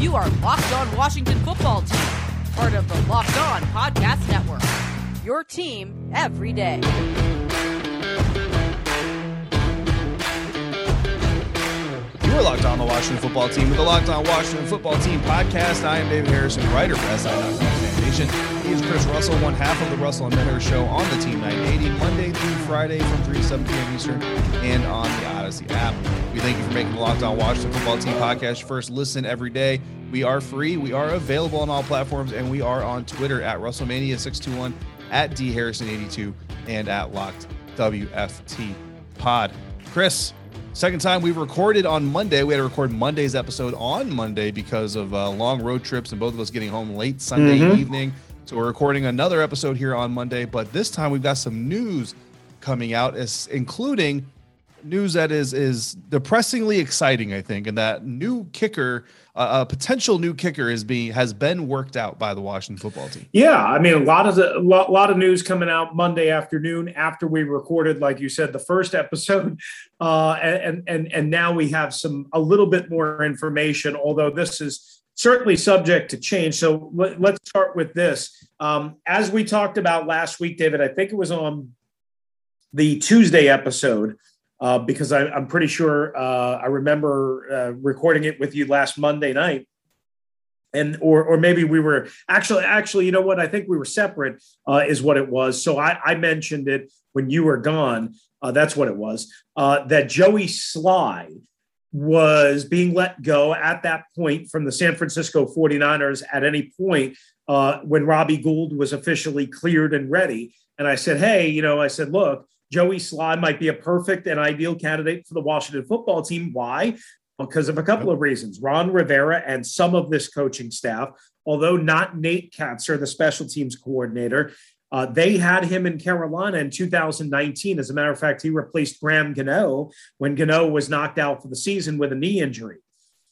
You are Locked On Washington Football Team, part of the Locked On Podcast Network. Your team every day. You are locked on the Washington football team with the Locked On Washington Football Team podcast. I am David Harrison, writer for SI.com Nation. He is Chris Russell, one half of the Russell and Menner show on the Team 980, Monday through Friday from 3 to 7 p.m. Eastern and on the Audacy app. We thank you for making the Locked On Washington Football Team podcast first listen every day. We are free, we are available on all platforms, and we are on Twitter at Russellmania621, at DHarrison82, and at Locked WFT Pod. Chris, Second time we've recorded on Monday. We had to record Monday's episode on Monday because of uh, long road trips and both of us getting home late Sunday Mhm. evening. So we're recording another episode here on Monday. But this time we've got some news coming out, as, including news that is is depressingly exciting. I think, and that new kicker, uh, a potential new kicker, is being has been worked out by the Washington football team. Yeah, I mean a lot of the, lot, lot of news coming out Monday afternoon after we recorded, like you said, the first episode, uh, and and and now we have some a little bit more information. Although this is certainly subject to change. So let, let's start with this. Um, as we talked about last week, David, I think it was on the Tuesday episode. Uh, because I, I'm pretty sure uh, I remember uh, recording it with you last Monday night. And or or maybe we were actually actually you know what? I think we were separate uh, is what it was. So i i mentioned it when you were gone. Uh, that's what it was. Uh, that joey slye was being let go at that point from the san francisco 49ers at any point when robbie gould was officially cleared and ready. And i said hey you know i said look joey slye might be a perfect and ideal candidate for the washington football team why because of a couple of reasons. Ron Rivera and some of this coaching staff, although not Nate Kaczor, the special teams coordinator, uh, they had him in Carolina in 2019. As a matter of fact, he replaced Graham Gano when Gano was knocked out for the season with a knee injury.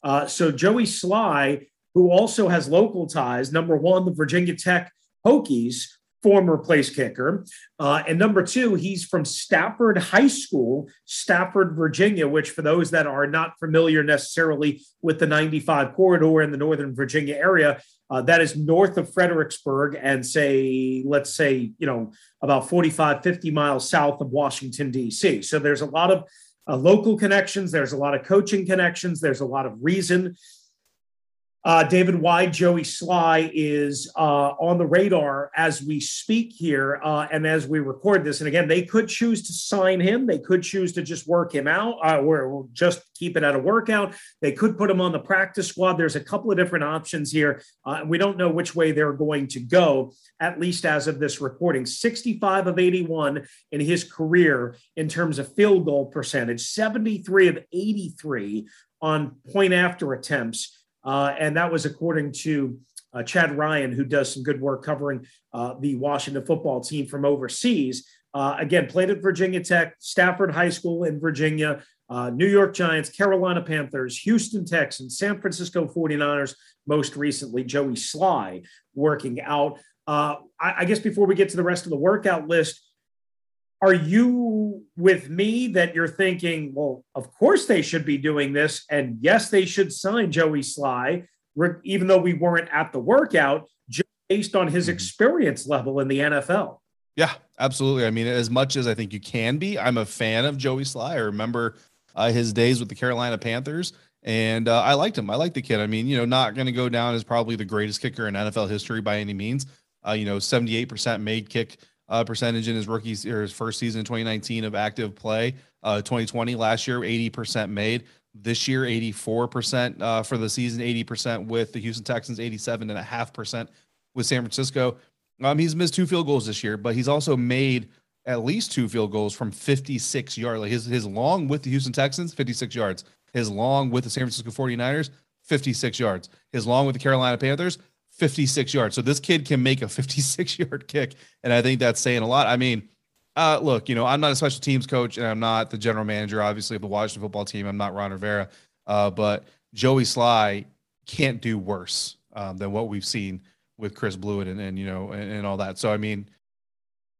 Uh, so Joey Slye, who also has local ties, number one, the Virginia Tech Hokies, former place kicker. Uh, and number two, he's from Stafford High School, Stafford, Virginia, which, for those that are not familiar necessarily with the 95 corridor in the Northern Virginia area, uh, that is north of Fredericksburg and say, let's say, you know, about 45, 50 miles south of Washington, D.C. So there's a lot of uh, local connections, there's a lot of coaching connections, there's a lot of reason uh, David, why Joey Slye is uh, on the radar as we speak here uh, and as we record this. And again, they could choose to sign him. They could choose to just work him out uh, or just keep it at a workout. They could put him on the practice squad. There's a couple of different options here. Uh, we don't know which way they're going to go, at least as of this reporting. 65 of 81 in his career in terms of field goal percentage, 73 of 83 on point after attempts. Uh, and that was according to uh, Chad Ryan, who does some good work covering uh, the Washington football team from overseas. Uh, again, played at Virginia Tech, Stafford High School in Virginia, uh, New York Giants, Carolina Panthers, Houston Texans, San Francisco 49ers, most recently, Joey Slye working out. Uh, I, I guess before we get to the rest of the workout list, are you with me that you're thinking, well, of course they should be doing this, and yes, they should sign Joey Slye, even though we weren't at the workout, just based on his experience level in the NFL? Yeah, absolutely. I mean, as much as I think you can be, I'm a fan of Joey Slye. I remember uh, his days with the Carolina Panthers, and uh, I liked him. I like the kid. I mean, you know, not going to go down as probably the greatest kicker in NFL history by any means. Uh, you know, 78% made kick uh, percentage in his rookie or his first season in 2019 of active play. Uh, 2020 last year, 80% made. This year, 84% uh, for the season, 80% with the Houston Texans, 87.5% with San Francisco. Um, he's missed two field goals this year, but he's also made at least two field goals from 56 yards. Like his his long with the Houston Texans, 56 yards. His long with the San Francisco 49ers, 56 yards. His long with the Carolina Panthers, 56 yards. So this kid can make a 56 yard kick. And I think that's saying a lot. I mean, uh, look, you know, I'm not a special teams coach and I'm not the general manager, obviously, of the Washington football team. I'm not Ron Rivera. Uh, but Joey Slye can't do worse um, than what we've seen with Chris Blewitt and, and you know, and, and all that. So, I mean,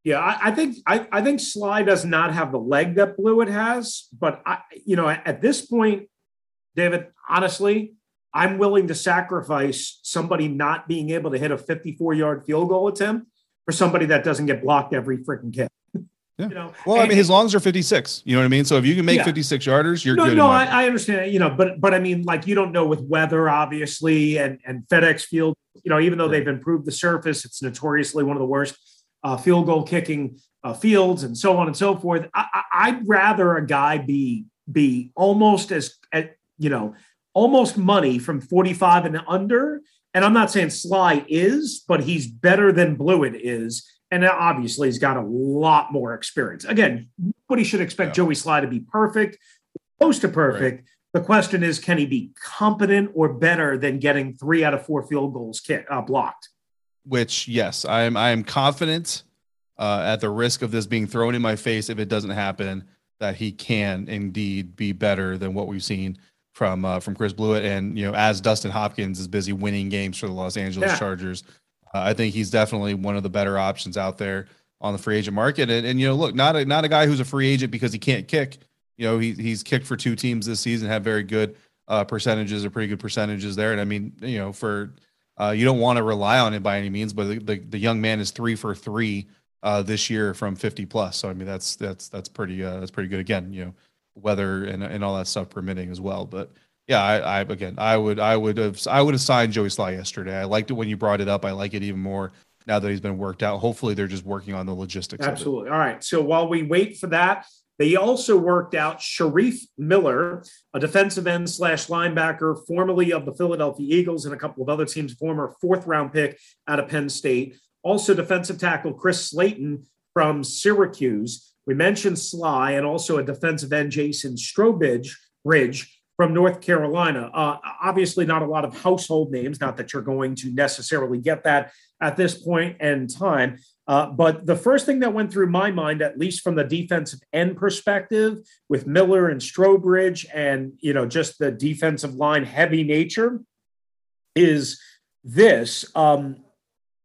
Yeah, I, I think I, I think Slye does not have the leg that Blewitt has, but I, you know, at, at this point, David, honestly, I'm willing to sacrifice somebody not being able to hit a 54 yard field goal attempt for somebody that doesn't get blocked every freaking kick. Yeah. You know, well, I mean, his longs are 56. You know what I mean? So if you can make yeah. 56 yarders, you're no, good. No, I, I, understand. You know, but but I mean, like you don't know with weather, obviously, and and FedEx Field. You know, even though they've improved the surface, it's notoriously one of the worst uh, field goal kicking uh, fields, and so on and so forth. I, would rather a guy be be almost as, as you know, almost money from 45 and under. And I'm not saying Slye is, but he's better than Blewitt is and obviously, he's got a lot more experience. Again, nobody should expect yeah. Joey Slye to be perfect, close to perfect. Right. The question is, can he be competent or better than getting three out of four field goals kick, uh, blocked? Which, yes, I am. I am confident, uh, at the risk of this being thrown in my face if it doesn't happen, that he can indeed be better than what we've seen from uh, from Chris Blewitt. And you know, as Dustin Hopkins is busy winning games for the Los Angeles yeah. Chargers, uh, I think he's definitely one of the better options out there on the free agent market. And, and you know, look, not a not a guy who's a free agent because he can't kick. You know, he, he's kicked for two teams this season, have very good uh, percentages or pretty good percentages there. And I mean, you know, for uh, you don't want to rely on it by any means, but the, the, the young man is three for three uh, this year from 50 plus. So I mean, that's that's that's pretty uh, that's pretty good. Again, you know, weather and and all that stuff permitting as well. But yeah, I, I, again, I would, I would have, I would have signed Joey Slye yesterday. I liked it when you brought it up. I like it even more now that he's been worked out. Hopefully, they're just working on the logistics. Absolutely. All right. So while we wait for that, they also worked out Shareef Miller, a defensive end slash linebacker, formerly of the Philadelphia Eagles and a couple of other teams, former fourth round pick out of Penn State. Also, defensive tackle Chris Slayton from Syracuse. We mentioned Slye and also a defensive end, Jason Strowbridge. Bridge from North Carolina. Uh, obviously, not a lot of household names, not that you're going to necessarily get that at this point in time. Uh, but the first thing that went through my mind, at least from the defensive end perspective, with Miller and Strowbridge, and you know just the defensive line heavy nature, is this: um,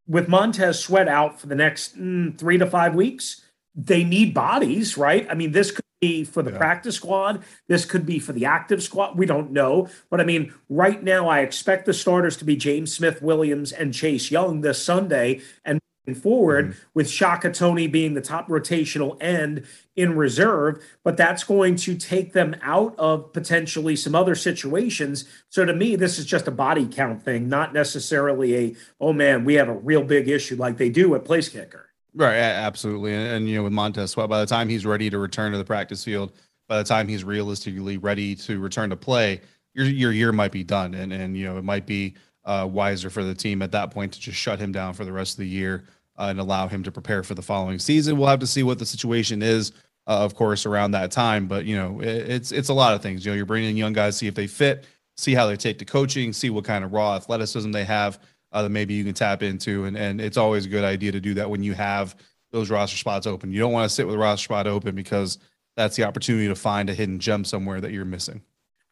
with Montez Sweat out for the next mm, three to five weeks, they need bodies, right? I mean, this could be for the yeah. practice squad. This could be for the active squad. We don't know. But I mean, right now, I expect the starters to be James Smith Williams and Chase Young this Sunday. And forward mm-hmm. with Shaka Toney being the top rotational end in reserve, but that's going to take them out of potentially some other situations. So to me, this is just a body count thing, not necessarily a, oh man, we have a real big issue like they do at place kicker. Right, absolutely, and, and, you know with Montez Sweat, by the time he's ready to return to the practice field, by the time he's realistically ready to return to play, your your year might be done, and and you know it might be uh, wiser for the team at that point to just shut him down for the rest of the year uh, and allow him to prepare for the following season. We'll have to see what the situation is, uh, of course, around that time. But you know, it, it's it's a lot of things. You know, you're bringing young guys, see if they fit, see how they take to coaching, see what kind of raw athleticism they have uh, that maybe you can tap into. And, and it's always a good idea to do that when you have those roster spots open. You don't want to sit with a roster spot open because that's the opportunity to find a hidden gem somewhere that you're missing.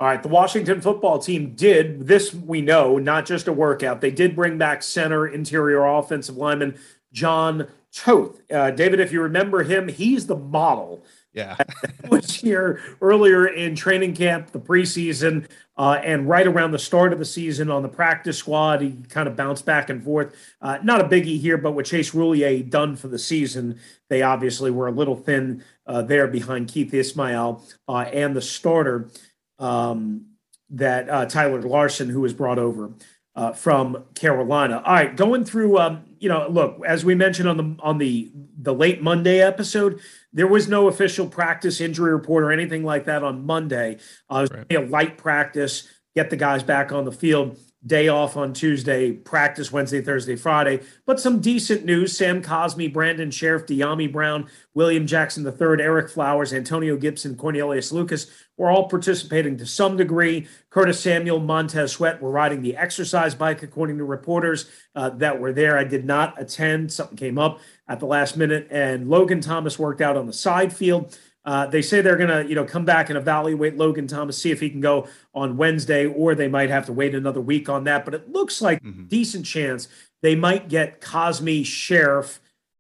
All right, the Washington football team did this. We know not just a workout. They did bring back center interior offensive lineman Jon Toth. Uh, David, if you remember him, he's the model yeah. was here earlier in training camp, the preseason, uh, and right around the start of the season on the practice squad. He kind of bounced back and forth. Uh, not a biggie here, but with Chase Roullier done for the season, they obviously were a little thin uh, there behind Keith Ismael uh, and the starter um, that uh, Tyler Larsen, who was brought over. Uh, from Carolina. All right, going through, um, you know, look as we mentioned on the on the the late Monday episode, there was no official practice injury report or anything like that on Monday. Uh, it was right. a light practice, get the guys back on the field. Day off on Tuesday, practice Wednesday, Thursday, Friday. But some decent news. Sam Cosmi, Brandon Scherff, Dyami Brown, William Jackson III, Eric Flowers, Antonio Gibson, Cornelius Lucas were all participating to some degree. Curtis Samuel, Montez Sweat were riding the exercise bike, according to reporters uh, that were there. I did not attend. Something came up at the last minute, and Logan Thomas worked out on the side field. Uh, they say they're going to, you know, come back and evaluate Logan Thomas, see if he can go on Wednesday, or they might have to wait another week on that. But it looks like mm-hmm. decent chance they might get Cosmi Scherff,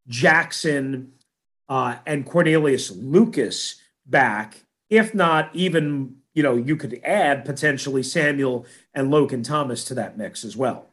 Jackson, uh, and Cornelius Lucas back. If not, even you know, you could add potentially Samuel and Logan Thomas to that mix as well.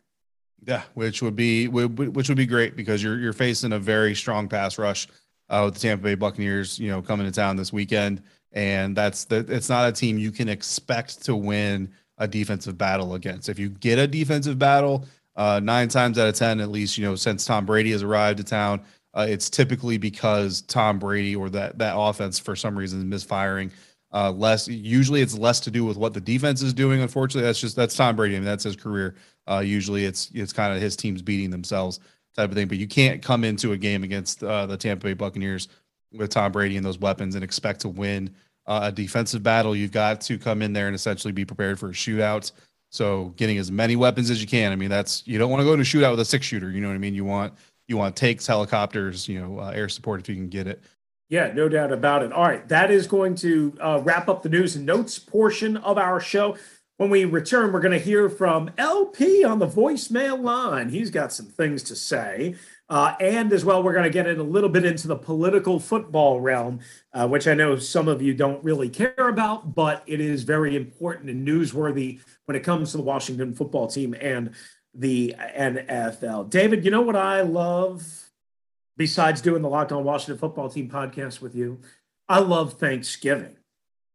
Yeah, which would be which would be great because you're you're facing a very strong pass rush uh, with the Tampa Bay Buccaneers, you know, coming to town this weekend, and that's the it's not a team you can expect to win a defensive battle against. If you get a defensive battle, uh, nine times out of ten, at least, you know, since Tom Brady has arrived to town, uh, it's typically because Tom Brady or that that offense for some reason is misfiring. Uh, less usually it's less to do with what the defense is doing. Unfortunately, that's just that's Tom Brady. I mean, that's his career. Uh, usually it's it's kind of his teams beating themselves type of thing. But you can't come into a game against uh, the Tampa Bay Buccaneers with Tom Brady and those weapons and expect to win uh, a defensive battle. You've got to come in there and essentially be prepared for a shootout. So getting as many weapons as you can. I mean, that's you don't want to go to a shootout with a six shooter. You know what I mean? You want you want takes, helicopters, you know, uh, air support if you can get it. Yeah, no doubt about it. All right, that is going to uh, wrap up the news and notes portion of our show. When we return, we're going to hear from LP on the voicemail line. He's got some things to say. Uh, and as well, we're going to get in a little bit into the political football realm, uh, which I know some of you don't really care about, but it is very important and newsworthy when it comes to the Washington football team and the NFL. David, you know what I love besides doing the Locked On Washington Football Team podcast with you, I love Thanksgiving.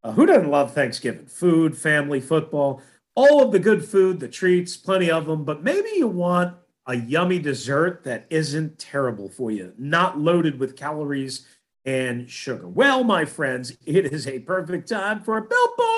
Uh, who doesn't love Thanksgiving? Food, family, football, all of the good food, the treats, plenty of them. But maybe you want a yummy dessert that isn't terrible for you, not loaded with calories and sugar. Well, my friends, it is a perfect time for a Built Bar.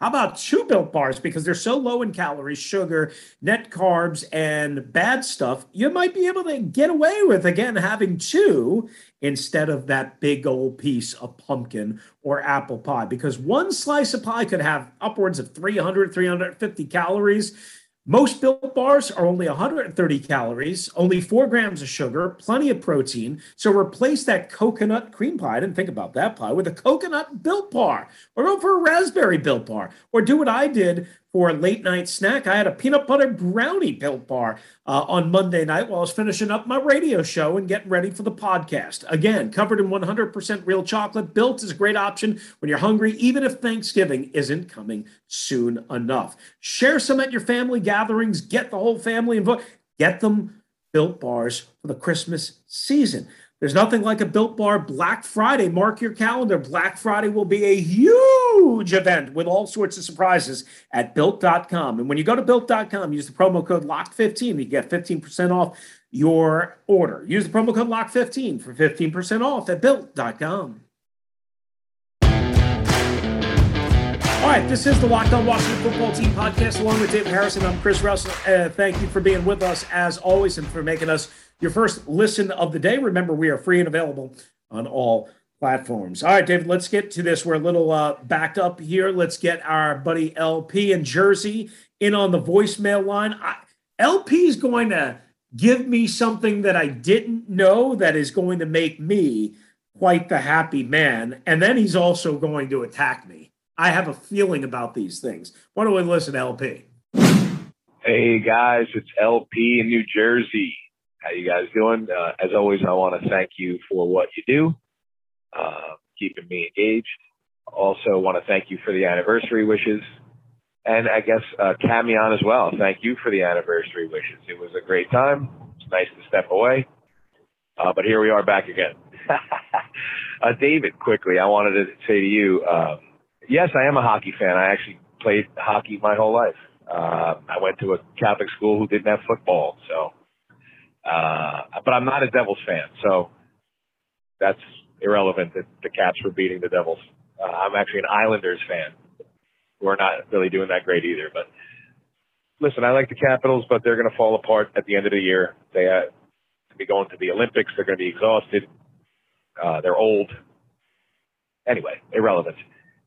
How about two Built Bars? Because they're so low in calories, sugar, net carbs, and bad stuff, you might be able to get away with, again, having two instead of that big old piece of pumpkin or apple pie. Because one slice of pie could have upwards of 300, 350 calories most built bars are only 130 calories, only four grams of sugar, plenty of protein. So replace that coconut cream pie. I didn't think about that pie with a coconut built bar, or go for a raspberry built bar, or do what I did for a late night snack. I had a peanut butter brownie built bar uh, on Monday night while I was finishing up my radio show and getting ready for the podcast. Again, covered in 100% real chocolate. Built is a great option when you're hungry, even if Thanksgiving isn't coming soon enough. Share some at your family gatherings. Get the whole family involved. Get them built bars for the Christmas season. There's nothing like a Built Bar Black Friday. Mark your calendar. Black Friday will be a huge event with all sorts of surprises at built.com. And when you go to built.com, use the promo code LOCK15. You get 15% off your order. Use the promo code LOCK15 for 15% off at built.com. All right, this is the Locked On Washington Football Team podcast, along with David Harrison. I'm Chris Russell. Uh, thank you for being with us as always and for making us your first listen of the day. Remember, we are free and available on all platforms. All right, David, let's get to this. We're a little uh, backed up here. Let's get our buddy LP in Jersey in on the voicemail line. LP is going to give me something that I didn't know that is going to make me quite the happy man. And then he's also going to attack me. I have a feeling about these things. Why don't we listen, to LP? Hey guys, it's LP in New Jersey. How you guys doing? Uh, as always, I want to thank you for what you do, uh, keeping me engaged. Also, want to thank you for the anniversary wishes, and I guess uh, Camion as well. Thank you for the anniversary wishes. It was a great time. It's nice to step away, uh, but here we are back again. uh, David, quickly, I wanted to say to you, um, yes, I am a hockey fan. I actually played hockey my whole life. Uh, I went to a Catholic school who didn't have football, so uh, but I'm not a Devils fan, so that's irrelevant that the Caps were beating the Devils. Uh, I'm actually an Islanders fan. We're not really doing that great either. But listen, I like the Capitals, but they're going to fall apart at the end of the year. They uh, to be going to the Olympics. They're going to be exhausted. Uh, they're old. Anyway, irrelevant.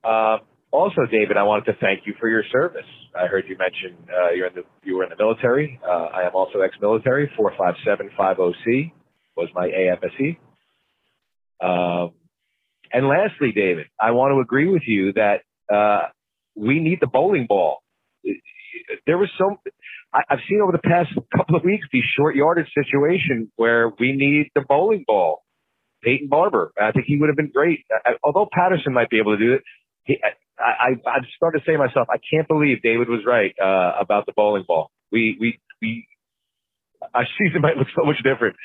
Uh, also, David, I wanted to thank you for your service. I heard you mention uh, you're in the you were in the military. Uh, I am also ex-military. Four five seven five OC was my AFSC. Um, and lastly, David, I want to agree with you that uh, we need the bowling ball. There was some I, I've seen over the past couple of weeks these short yardage situations where we need the bowling ball. Peyton Barber, I think he would have been great. Uh, although Patterson might be able to do it, he, I, I, I started to say to myself, I can't believe David was right uh, about the bowling ball. We, we, we, our season might look so much different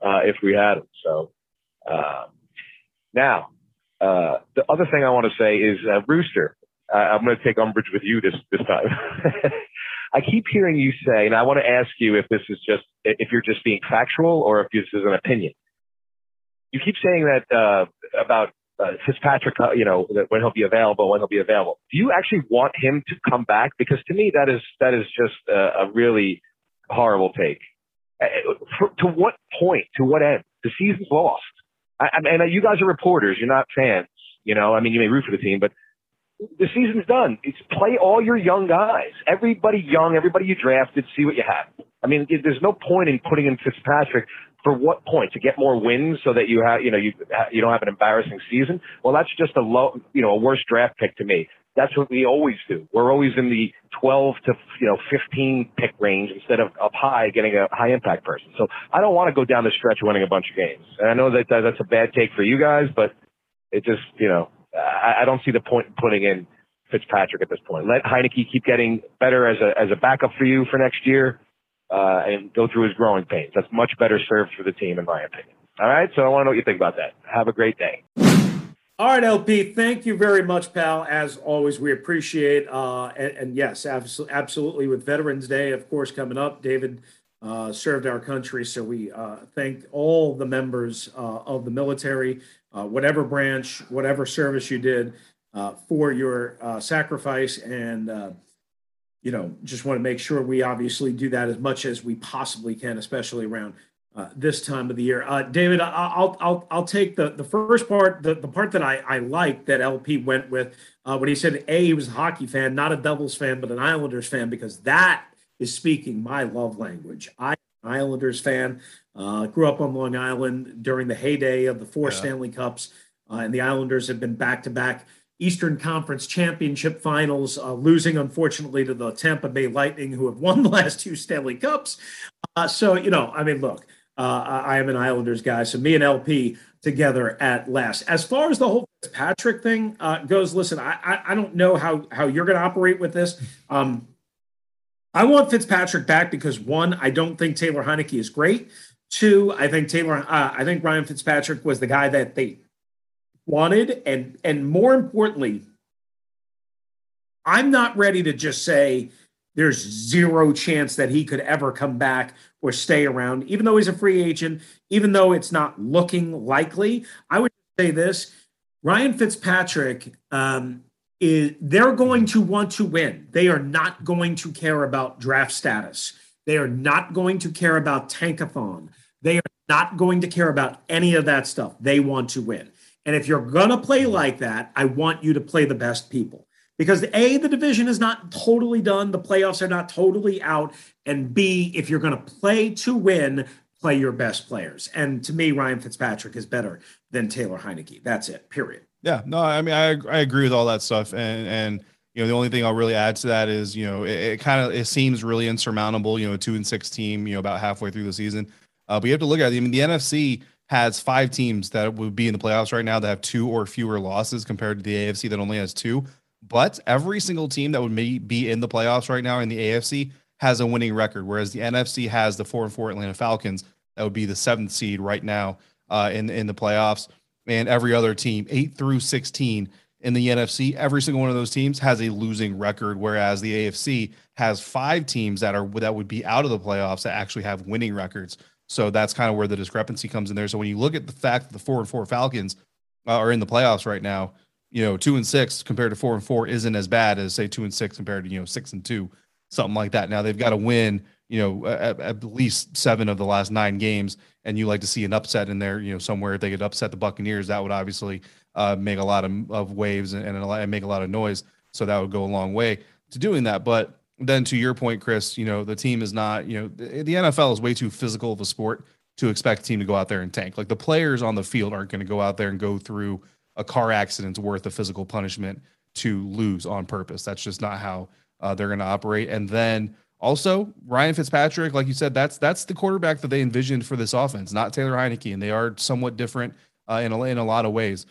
uh, if we had him. So um, now, uh, the other thing I want to say is uh, Rooster. I'm going to take umbrage with you this this time. I keep hearing you say, and I want to ask you if this is just if you're just being factual or if this is an opinion. You keep saying that uh, about uh, Fitzpatrick, uh, you know, when he'll be available, when he'll be available. Do you actually want him to come back? Because to me, that is that is just a, a really horrible take. Uh, for, to what point? To what end? The season's lost. I, I mean, you guys are reporters. You're not fans. You know, I mean, you may root for the team, but the season's done. It's play all your young guys. Everybody young, everybody you drafted, see what you have. I mean, there's no point in putting in Fitzpatrick for what point? To get more wins so that you have, you know, you you don't have an embarrassing season. Well, that's just a low, you know, a worse draft pick to me. That's what we always do. We're always in the 12 to you know 15 pick range instead of up high getting a high impact person. So I don't want to go down the stretch winning a bunch of games. And I know that that's a bad take for you guys, but it just you know I, I don't see the point in putting in Fitzpatrick at this point. Let Heinicke keep getting better as a as a backup for you for next year, uh, and go through his growing pains. That's much better served for the team, in my opinion. All right, so I want to know what you think about that. Have a great day. All right, LP. Thank you very much, pal. As always, we appreciate. Uh, and, and yes, absolutely, absolutely. With Veterans Day, of course, coming up, David uh, served our country, so we uh, thank all the members uh, of the military uh, whatever branch, whatever service you did, uh, for your uh, sacrifice. And, uh, you know, just want to make sure we obviously do that as much as we possibly can, especially around uh, this time of the year. David, I'll, I'll, I'll take the, the first part, the, the part that I, I like that LP went with when he said, A, he was a hockey fan, not a Devils fan, but an Islanders fan, because that is speaking my love language. I Islanders fan. Uh, grew up on Long Island during the heyday of the four yeah. Stanley Cups, uh, and the Islanders have been back to back Eastern Conference Championship finals, uh, losing unfortunately to the Tampa Bay Lightning, who have won the last two Stanley Cups. Uh, so, you know, I mean, look, uh, I am an Islanders guy. So, me and LP together at last. As far as the whole Patrick thing uh, goes, listen, I, I, I, don't know how, how you're going to operate with this. Um, I want Fitzpatrick back because one, I don't think Taylor Heinicke is great. Two, I think Taylor, uh, I think Ryan Fitzpatrick was the guy that they wanted, and and more importantly, I'm not ready to just say there's zero chance that he could ever come back or stay around, even though he's a free agent, even though it's not looking likely. I would say this: Ryan Fitzpatrick um, is they're going to want to win. They are not going to care about draft status. They are not going to care about tankathon. They are not going to care about any of that stuff. They want to win. And if you're going to play like that, I want you to play the best people. Because A, the division is not totally done, the playoffs are not totally out. And B, if you're going to play to win, play your best players. And to me, Ryan Fitzpatrick is better than Taylor Heinicke. That's it, period. Yeah, no, I mean, I I agree with all that stuff, and and you know, the only thing I'll really add to that is you know, it, it kind of it seems really insurmountable. You know, two and six team, you know, about halfway through the season, uh, but you have to look at it. I mean, the NFC has five teams that would be in the playoffs right now that have two or fewer losses compared to the AFC that only has two. But every single team that would be in the playoffs right now in the AFC has a winning record, whereas the NFC has the four and four Atlanta Falcons that would be the seventh seed right now uh, in in the playoffs and every other team, eight through 16 in the NFC, every single one of those teams has a losing record, whereas the AFC has five teams that are that would be out of the playoffs that actually have winning records. So that's kind of where the discrepancy comes in there. So when you look at the fact that the four and four Falcons uh, are in the playoffs right now, you know, two and six compared to four and four isn't as bad as say two and six compared to you know six and two, something like that. Now they've got to win you know at, at, least seven of the last nine games and you like to see an upset in there you know somewhere if they could upset the buccaneers that would obviously uh, make a lot of, of waves and, and, make a lot of noise. So that would go a long way to doing that. But then to your point chris you know the team is not you know the, the nfl is way too physical of a sport to expect a team to go out there and tank. Like the players on the field aren't going to go out there and go through a car accident's worth of physical punishment to lose on purpose. That's just not how uh, they're going to operate. And then also, Ryan Fitzpatrick, like you said, that's that's the quarterback that they envisioned for this offense, not Taylor Heinicke, and they are somewhat different uh, in a, in a lot of ways.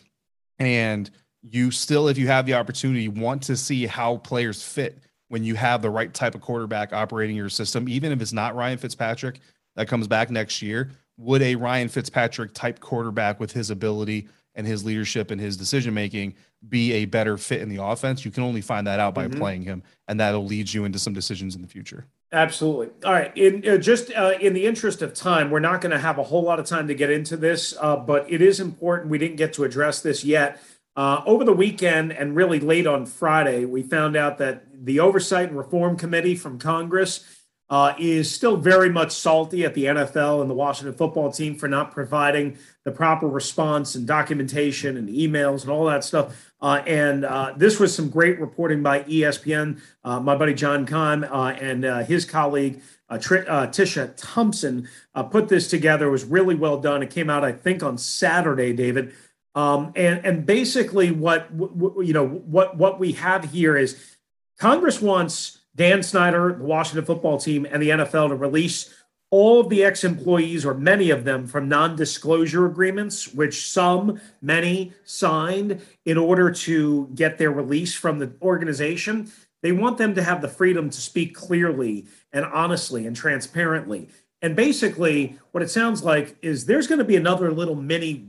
And you still, if you have the opportunity, want to see how players fit when you have the right type of quarterback operating your system, even if it's not Ryan Fitzpatrick that comes back next year. Would a Ryan Fitzpatrick type quarterback with his ability and his leadership and his decision making be a better fit in the offense? You can only find that out by mm-hmm. playing him, and that'll lead you into some decisions in the future. Absolutely. All right. In uh, just uh, in the interest of time, we're not going to have a whole lot of time to get into this, uh, but it is important. We didn't get to address this yet. Uh, over the weekend and really late on Friday, we found out that the Oversight and Reform Committee from Congress uh, is still very much salty at the NFL and the Washington football team for not providing the proper response and documentation and emails and all that stuff. Uh, and uh, this was some great reporting by ESPN. Uh, my buddy John Keim uh, and uh, his colleague Tr- Tisha Thompson put this together. It was really well done. It came out, I think, on Saturday, David. Um, and and basically, what w- you know, what what we have here is Congress wants Dan Snyder, the Washington football team, and the NFL to release all of the ex employees, or many of them, from non disclosure agreements, which some, many signed in order to get their release from the organization. They want them to have the freedom to speak clearly and honestly and transparently. And basically, what it sounds like is there's going to be another little mini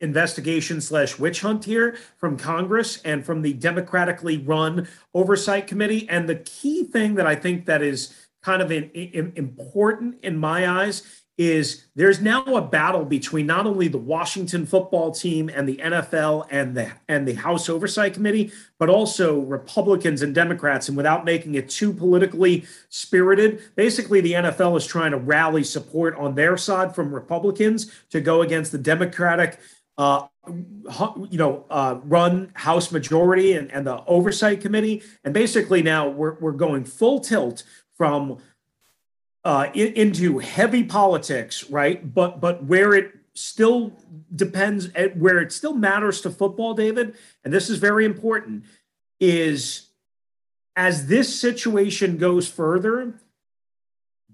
investigation slash witch hunt here from Congress and from the democratically run oversight committee. And the key thing that I think that is kind of in, in, important in my eyes is there's now a battle between not only the Washington football team and the NFL and the and the House Oversight Committee, but also Republicans and Democrats. And without making it too politically spirited, basically the NFL is trying to rally support on their side from Republicans to go against the Democratic uh, you know, uh, run House majority and, and the oversight committee. And basically now we're, we're going full tilt from uh, in, into heavy politics, right? But but where it still depends, eh, where it still matters to football, David, and this is very important, is as this situation goes further,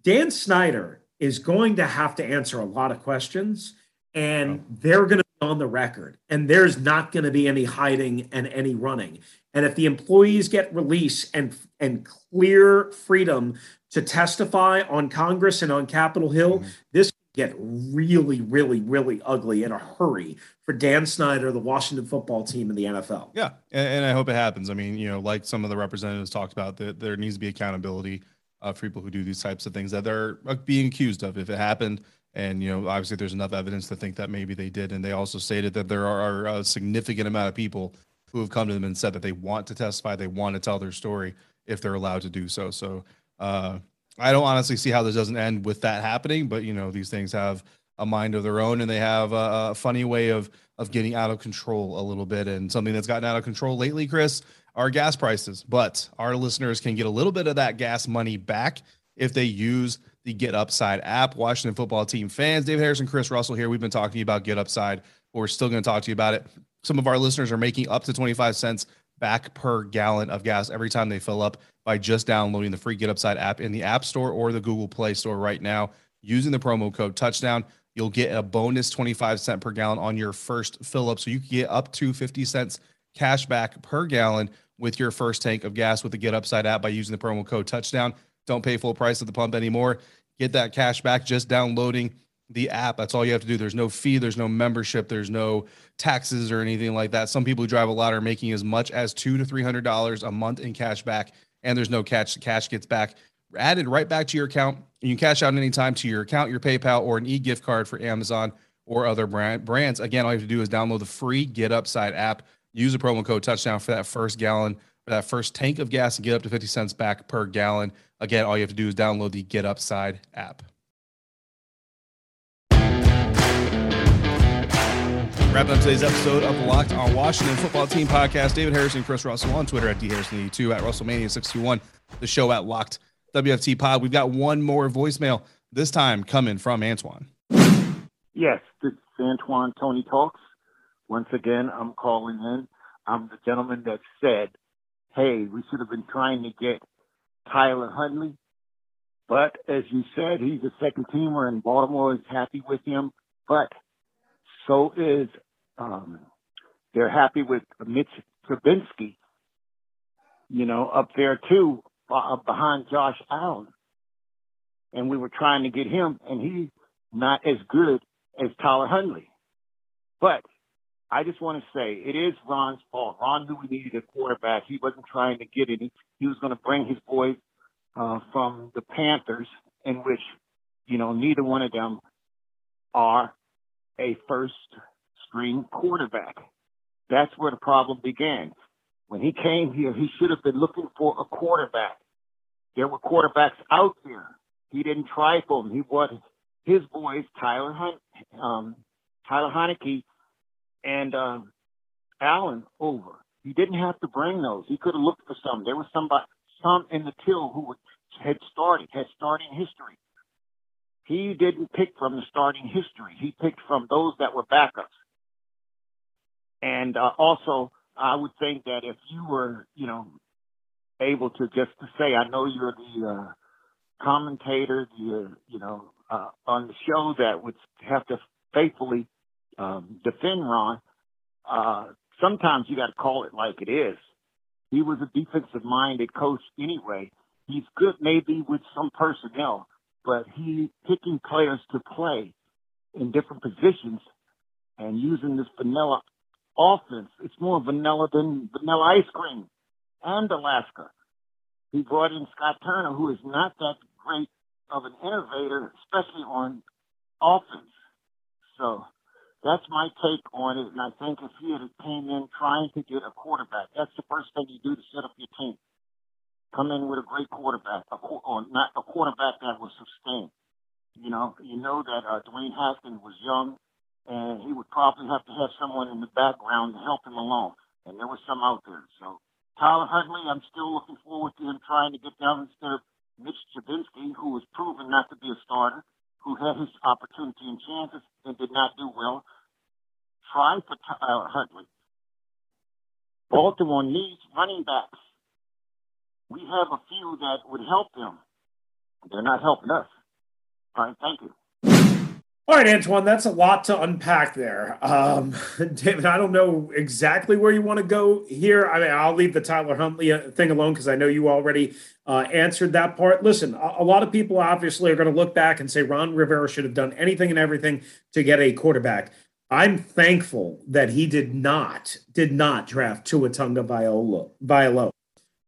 Dan Snyder is going to have to answer a lot of questions, and they're going to on the record, and there's not going to be any hiding and any running. And if the employees get release and and clear freedom to testify on Congress and on Capitol Hill, mm-hmm. this get really, really, really ugly in a hurry for Dan Snyder, the Washington football team, and the NFL. Yeah, and, and I hope it happens. I mean, you know, like some of the representatives talked about, that there needs to be accountability uh, for people who do these types of things that they're uh, being accused of. If it happened, and you know, obviously, there's enough evidence to think that maybe they did. And they also stated that there are a significant amount of people who have come to them and said that they want to testify, they want to tell their story if they're allowed to do so. So uh, I don't honestly see how this doesn't end with that happening. But you know, these things have a mind of their own, and they have a, a funny way of of getting out of control a little bit. And something that's gotten out of control lately, Chris, are gas prices. But our listeners can get a little bit of that gas money back if they use the Get Upside app. Washington football team fans, David Harrison, Chris Russell here. We've been talking to you about Get Upside, but we're still going to talk to you about it. Some of our listeners are making up to 25 cents back per gallon of gas every time they fill up by just downloading the free Get Upside app in the App Store or the Google Play Store right now using the promo code touchdown. You'll get a bonus 25 cent per gallon on your first fill up. So you can get up to 50 cents cash back per gallon with your first tank of gas with the Get Upside app by using the promo code touchdown. Don't pay full price at the pump anymore. Get that cash back just downloading the app. That's all you have to do. There's no fee, there's no membership, there's no taxes or anything like that. Some people who drive a lot are making as much as two to three hundred dollars a month in cash back, and there's no cash. The cash gets back added right back to your account. You can cash out anytime to your account, your PayPal, or an e-gift card for Amazon or other brand brands. Again, all you have to do is download the free Get Upside app. Use the promo code touchdown for that first gallon that first tank of gas and get up to 50 cents back per gallon. Again, all you have to do is download the Get Upside app. Wrapping up today's episode of the Locked on Washington Football Team podcast. David Harrison, Chris Russell on Twitter at dharrison82, at Russellmania61, the show at Locked WFT Pod. We've got one more voicemail, this time coming from Antoine. Yes, this is Antoine Tony Talks. Once again, I'm calling in. I'm the gentleman that said hey, we should have been trying to get Tyler Huntley. But as you said, he's a second teamer and Baltimore is happy with him. But so is um, they're happy with Mitch Trubisky, you know, up there too, uh, behind Josh Allen. And we were trying to get him, and he's not as good as Tyler Huntley. But I just want to say it is Ron's fault. Ron knew we needed a quarterback. He wasn't trying to get any. He, was going to bring his boys uh, from the Panthers, in which, you know, neither one of them are a first string quarterback. That's where the problem began. When he came here, he should have been looking for a quarterback. There were quarterbacks out there. He didn't try for them. He brought his boys, Tyler Hunt, um, Tyler Heinicke, and um, Allen over. He didn't have to bring those. He could have looked for some. There was somebody, some in the till who had started, had starting history. He didn't pick from the starting history. He picked from those that were backups. And uh, also, I would think that if you were, you know, able to just to say, I know you're the uh, commentator, the, uh, you know, uh, on the show that would have to faithfully um, defend Ron. Uh, sometimes you got to call it like it is. He was a defensive minded coach anyway. He's good maybe with some personnel, but he picking players to play in different positions and using this vanilla offense. It's more vanilla than vanilla ice cream and Alaska. He brought in Scott Turner, who is not that great of an innovator, especially on offense. So that's my take on it. And I think if he had came in trying to get a quarterback, that's the first thing you do to set up your team. Come in with a great quarterback, a, or not a quarterback that was sustained. You know, you know that uh, Dwayne Haskins was young and he would probably have to have someone in the background to help him along. And there was some out there. So Tyler Huntley, I'm still looking forward to him trying to get down instead of Mitch Trubisky, who was proven not to be a starter, who had his opportunity and chances and did not do well. Try for Tyler Huntley. Baltimore needs running backs. We have a few that would help them. They're not helping us. All right, thank you. All right, Antoine, that's a lot to unpack there. Um, David, I don't know exactly where you want to go here. I mean, I'll leave the Tyler Huntley uh, thing alone because I know you already uh, answered that part. Listen, a, a lot of people obviously are going to look back and say Ron Rivera should have done anything and everything to get a quarterback. I'm thankful that he did not did not draft Tua Tagovailoa. Viola.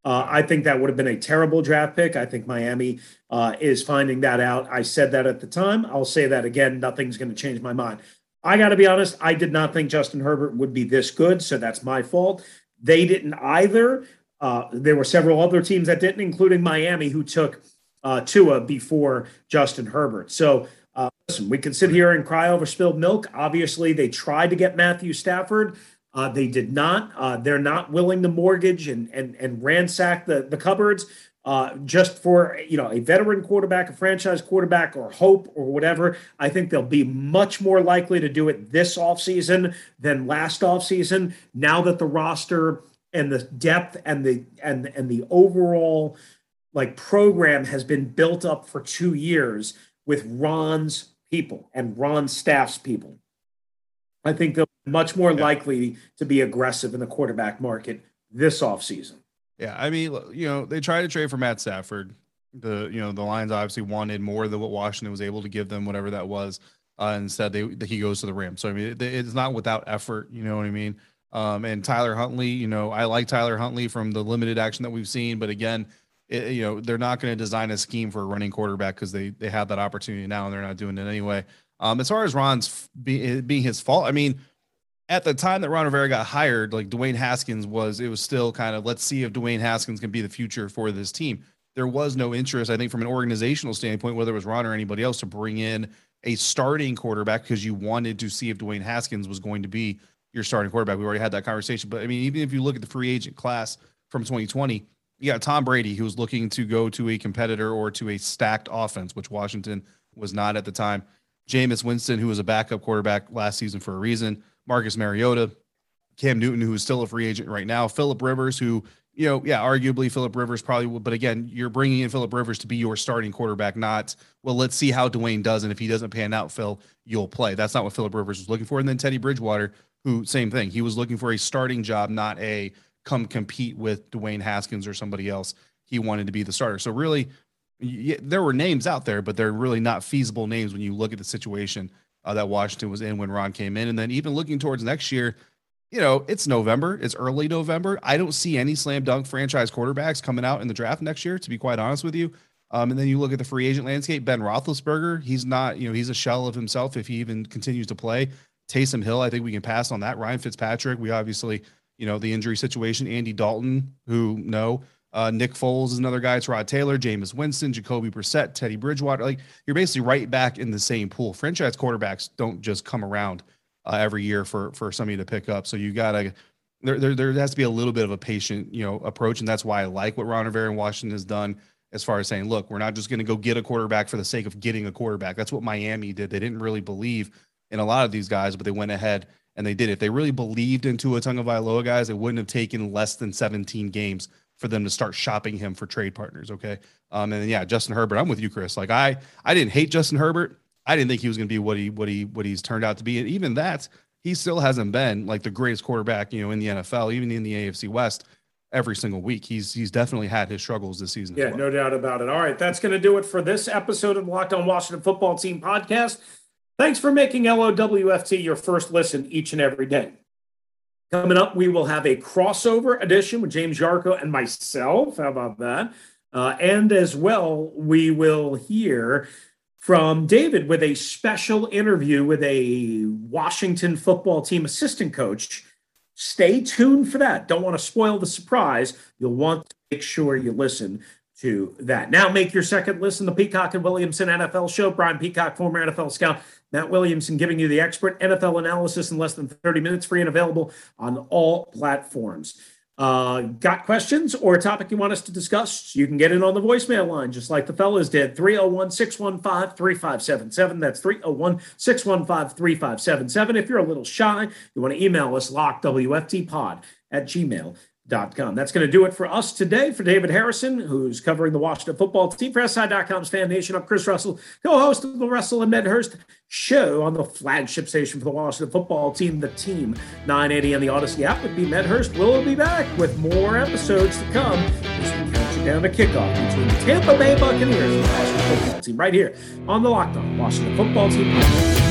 Uh, I think that would have been a terrible draft pick. I think Miami uh, is finding that out. I said that at the time. I'll say that again. Nothing's going to change my mind. I got to be honest. I did not think Justin Herbert would be this good, so that's my fault. They didn't either. Uh, there were several other teams that didn't, including Miami, who took uh, Tua before Justin Herbert. So uh, listen, we can sit here and cry over spilled milk. Obviously, they tried to get Matthew Stafford. Uh, they did not. Uh, they're not willing to mortgage and and and ransack the the cupboards uh, just for you know a veteran quarterback, a franchise quarterback, or hope or whatever. I think they'll be much more likely to do it this offseason than last offseason. Now that the roster and the depth and the and and the overall like program has been built up for two years with Ron's people and Ron's staff's people. I think they'll be much more yeah. likely to be aggressive in the quarterback market this offseason. Yeah, I mean, you know, they tried to trade for Matt Stafford. The you know the Lions obviously wanted more than what Washington was able to give them, whatever that was. Uh, instead, they he goes to the Rams. So I mean, it, it's not without effort. You know what I mean? Um, and Tyler Huntley, you know, I like Tyler Huntley from the limited action that we've seen, but again, it, you know, they're not going to design a scheme for a running quarterback because they they have that opportunity now and they're not doing it anyway. Um, as far as Ron's be, being his fault, I mean, at the time that Ron Rivera got hired, like Dwayne Haskins was, it was still kind of let's see if Dwayne Haskins can be the future for this team. There was no interest, I think, from an organizational standpoint, whether it was Ron or anybody else, to bring in a starting quarterback because you wanted to see if Dwayne Haskins was going to be your starting quarterback. We already had that conversation. But I mean, even if you look at the free agent class from 2020, you got Tom Brady, who was looking to go to a competitor or to a stacked offense, which Washington was not at the time. Jameis Winston, who was a backup quarterback last season for a reason. Marcus Mariota, Cam Newton, who is still a free agent right now, Philip Rivers, who you know, yeah, arguably Philip Rivers probably will, but again, you're bringing in Philip Rivers to be your starting quarterback, not well. Let's see how Dwayne does, and if he doesn't pan out, Phil, you'll play. That's not what Philip Rivers was looking for. And then Teddy Bridgewater, who same thing. He was looking for a starting job, not a come compete with Dwayne Haskins or somebody else. He wanted to be the starter. So really, there were names out there, but they're really not feasible names when you look at the situation uh, that Washington was in when Ron came in. And then even looking towards next year, you know, it's November, it's early November. I don't see any slam dunk franchise quarterbacks coming out in the draft next year, to be quite honest with you. Um, and then you look at the free agent landscape. Ben Roethlisberger, he's not, you know, he's a shell of himself if he even continues to play. Taysom Hill, I think we can pass on that. Ryan Fitzpatrick, we obviously, you know, the injury situation. Andy Dalton, who no. Uh, Nick Foles is another guy. It's Tyrod Taylor, Jameis Winston, Jacoby Brissett, Teddy Bridgewater. Like you're basically right back in the same pool. Franchise quarterbacks don't just come around uh, every year for for somebody to pick up. So you gotta there, there there has to be a little bit of a patient you know approach, and that's why I like what Ron Rivera in Washington has done as far as saying, look, we're not just going to go get a quarterback for the sake of getting a quarterback. That's what Miami did. They didn't really believe in a lot of these guys, but they went ahead and they did. If they really believed in Tua Tagovailoa guys, it wouldn't have taken less than 17 games for them to start shopping him for trade partners. Okay. Um, and then, yeah, Justin Herbert, I'm with you, Chris. Like I, I didn't hate Justin Herbert. I didn't think he was going to be what he, what he, what he's turned out to be. And even that, he still hasn't been like the greatest quarterback, you know, in the NFL, even in the AFC West every single week. He's he's definitely had his struggles this season. Yeah, well. no doubt about it. All right, that's going to do it for this episode of Locked On Washington Football Team podcast. Thanks for making LOWFT your first listen each and every day. Coming up, we will have a crossover edition with James Yarcho and myself. How about that? Uh, and as well, we will hear from David with a special interview with a Washington football team assistant coach Stay tuned for that. Don't want to spoil the surprise. You'll want to make sure you listen to that. Now, make your second listen the Peacock and Williamson NFL show. Brian Peacock, former NFL scout, Matt Williamson giving you the expert NFL analysis in less than 30 minutes, free and available on all platforms. Uh, got questions or a topic you want us to discuss? You can get in on the voicemail line, just like the fellas did. 301 615 3577. That's 301 615 3577. If you're a little shy, you want to email us, lockwftpod at gmail Com. That's going to do it for us today. For David Harrison, who's covering the Washington football team for SI.com's Fan Nation, I'm Chris Russell, co host of the Russell and Medhurst show on the flagship station for the Washington football team, the team 980 on the Audacy app. With me, Medhurst, We'll be back with more episodes to come as we count you down to kickoff between the Tampa Bay Buccaneers and the Washington football team right here on the Locked On Washington football team.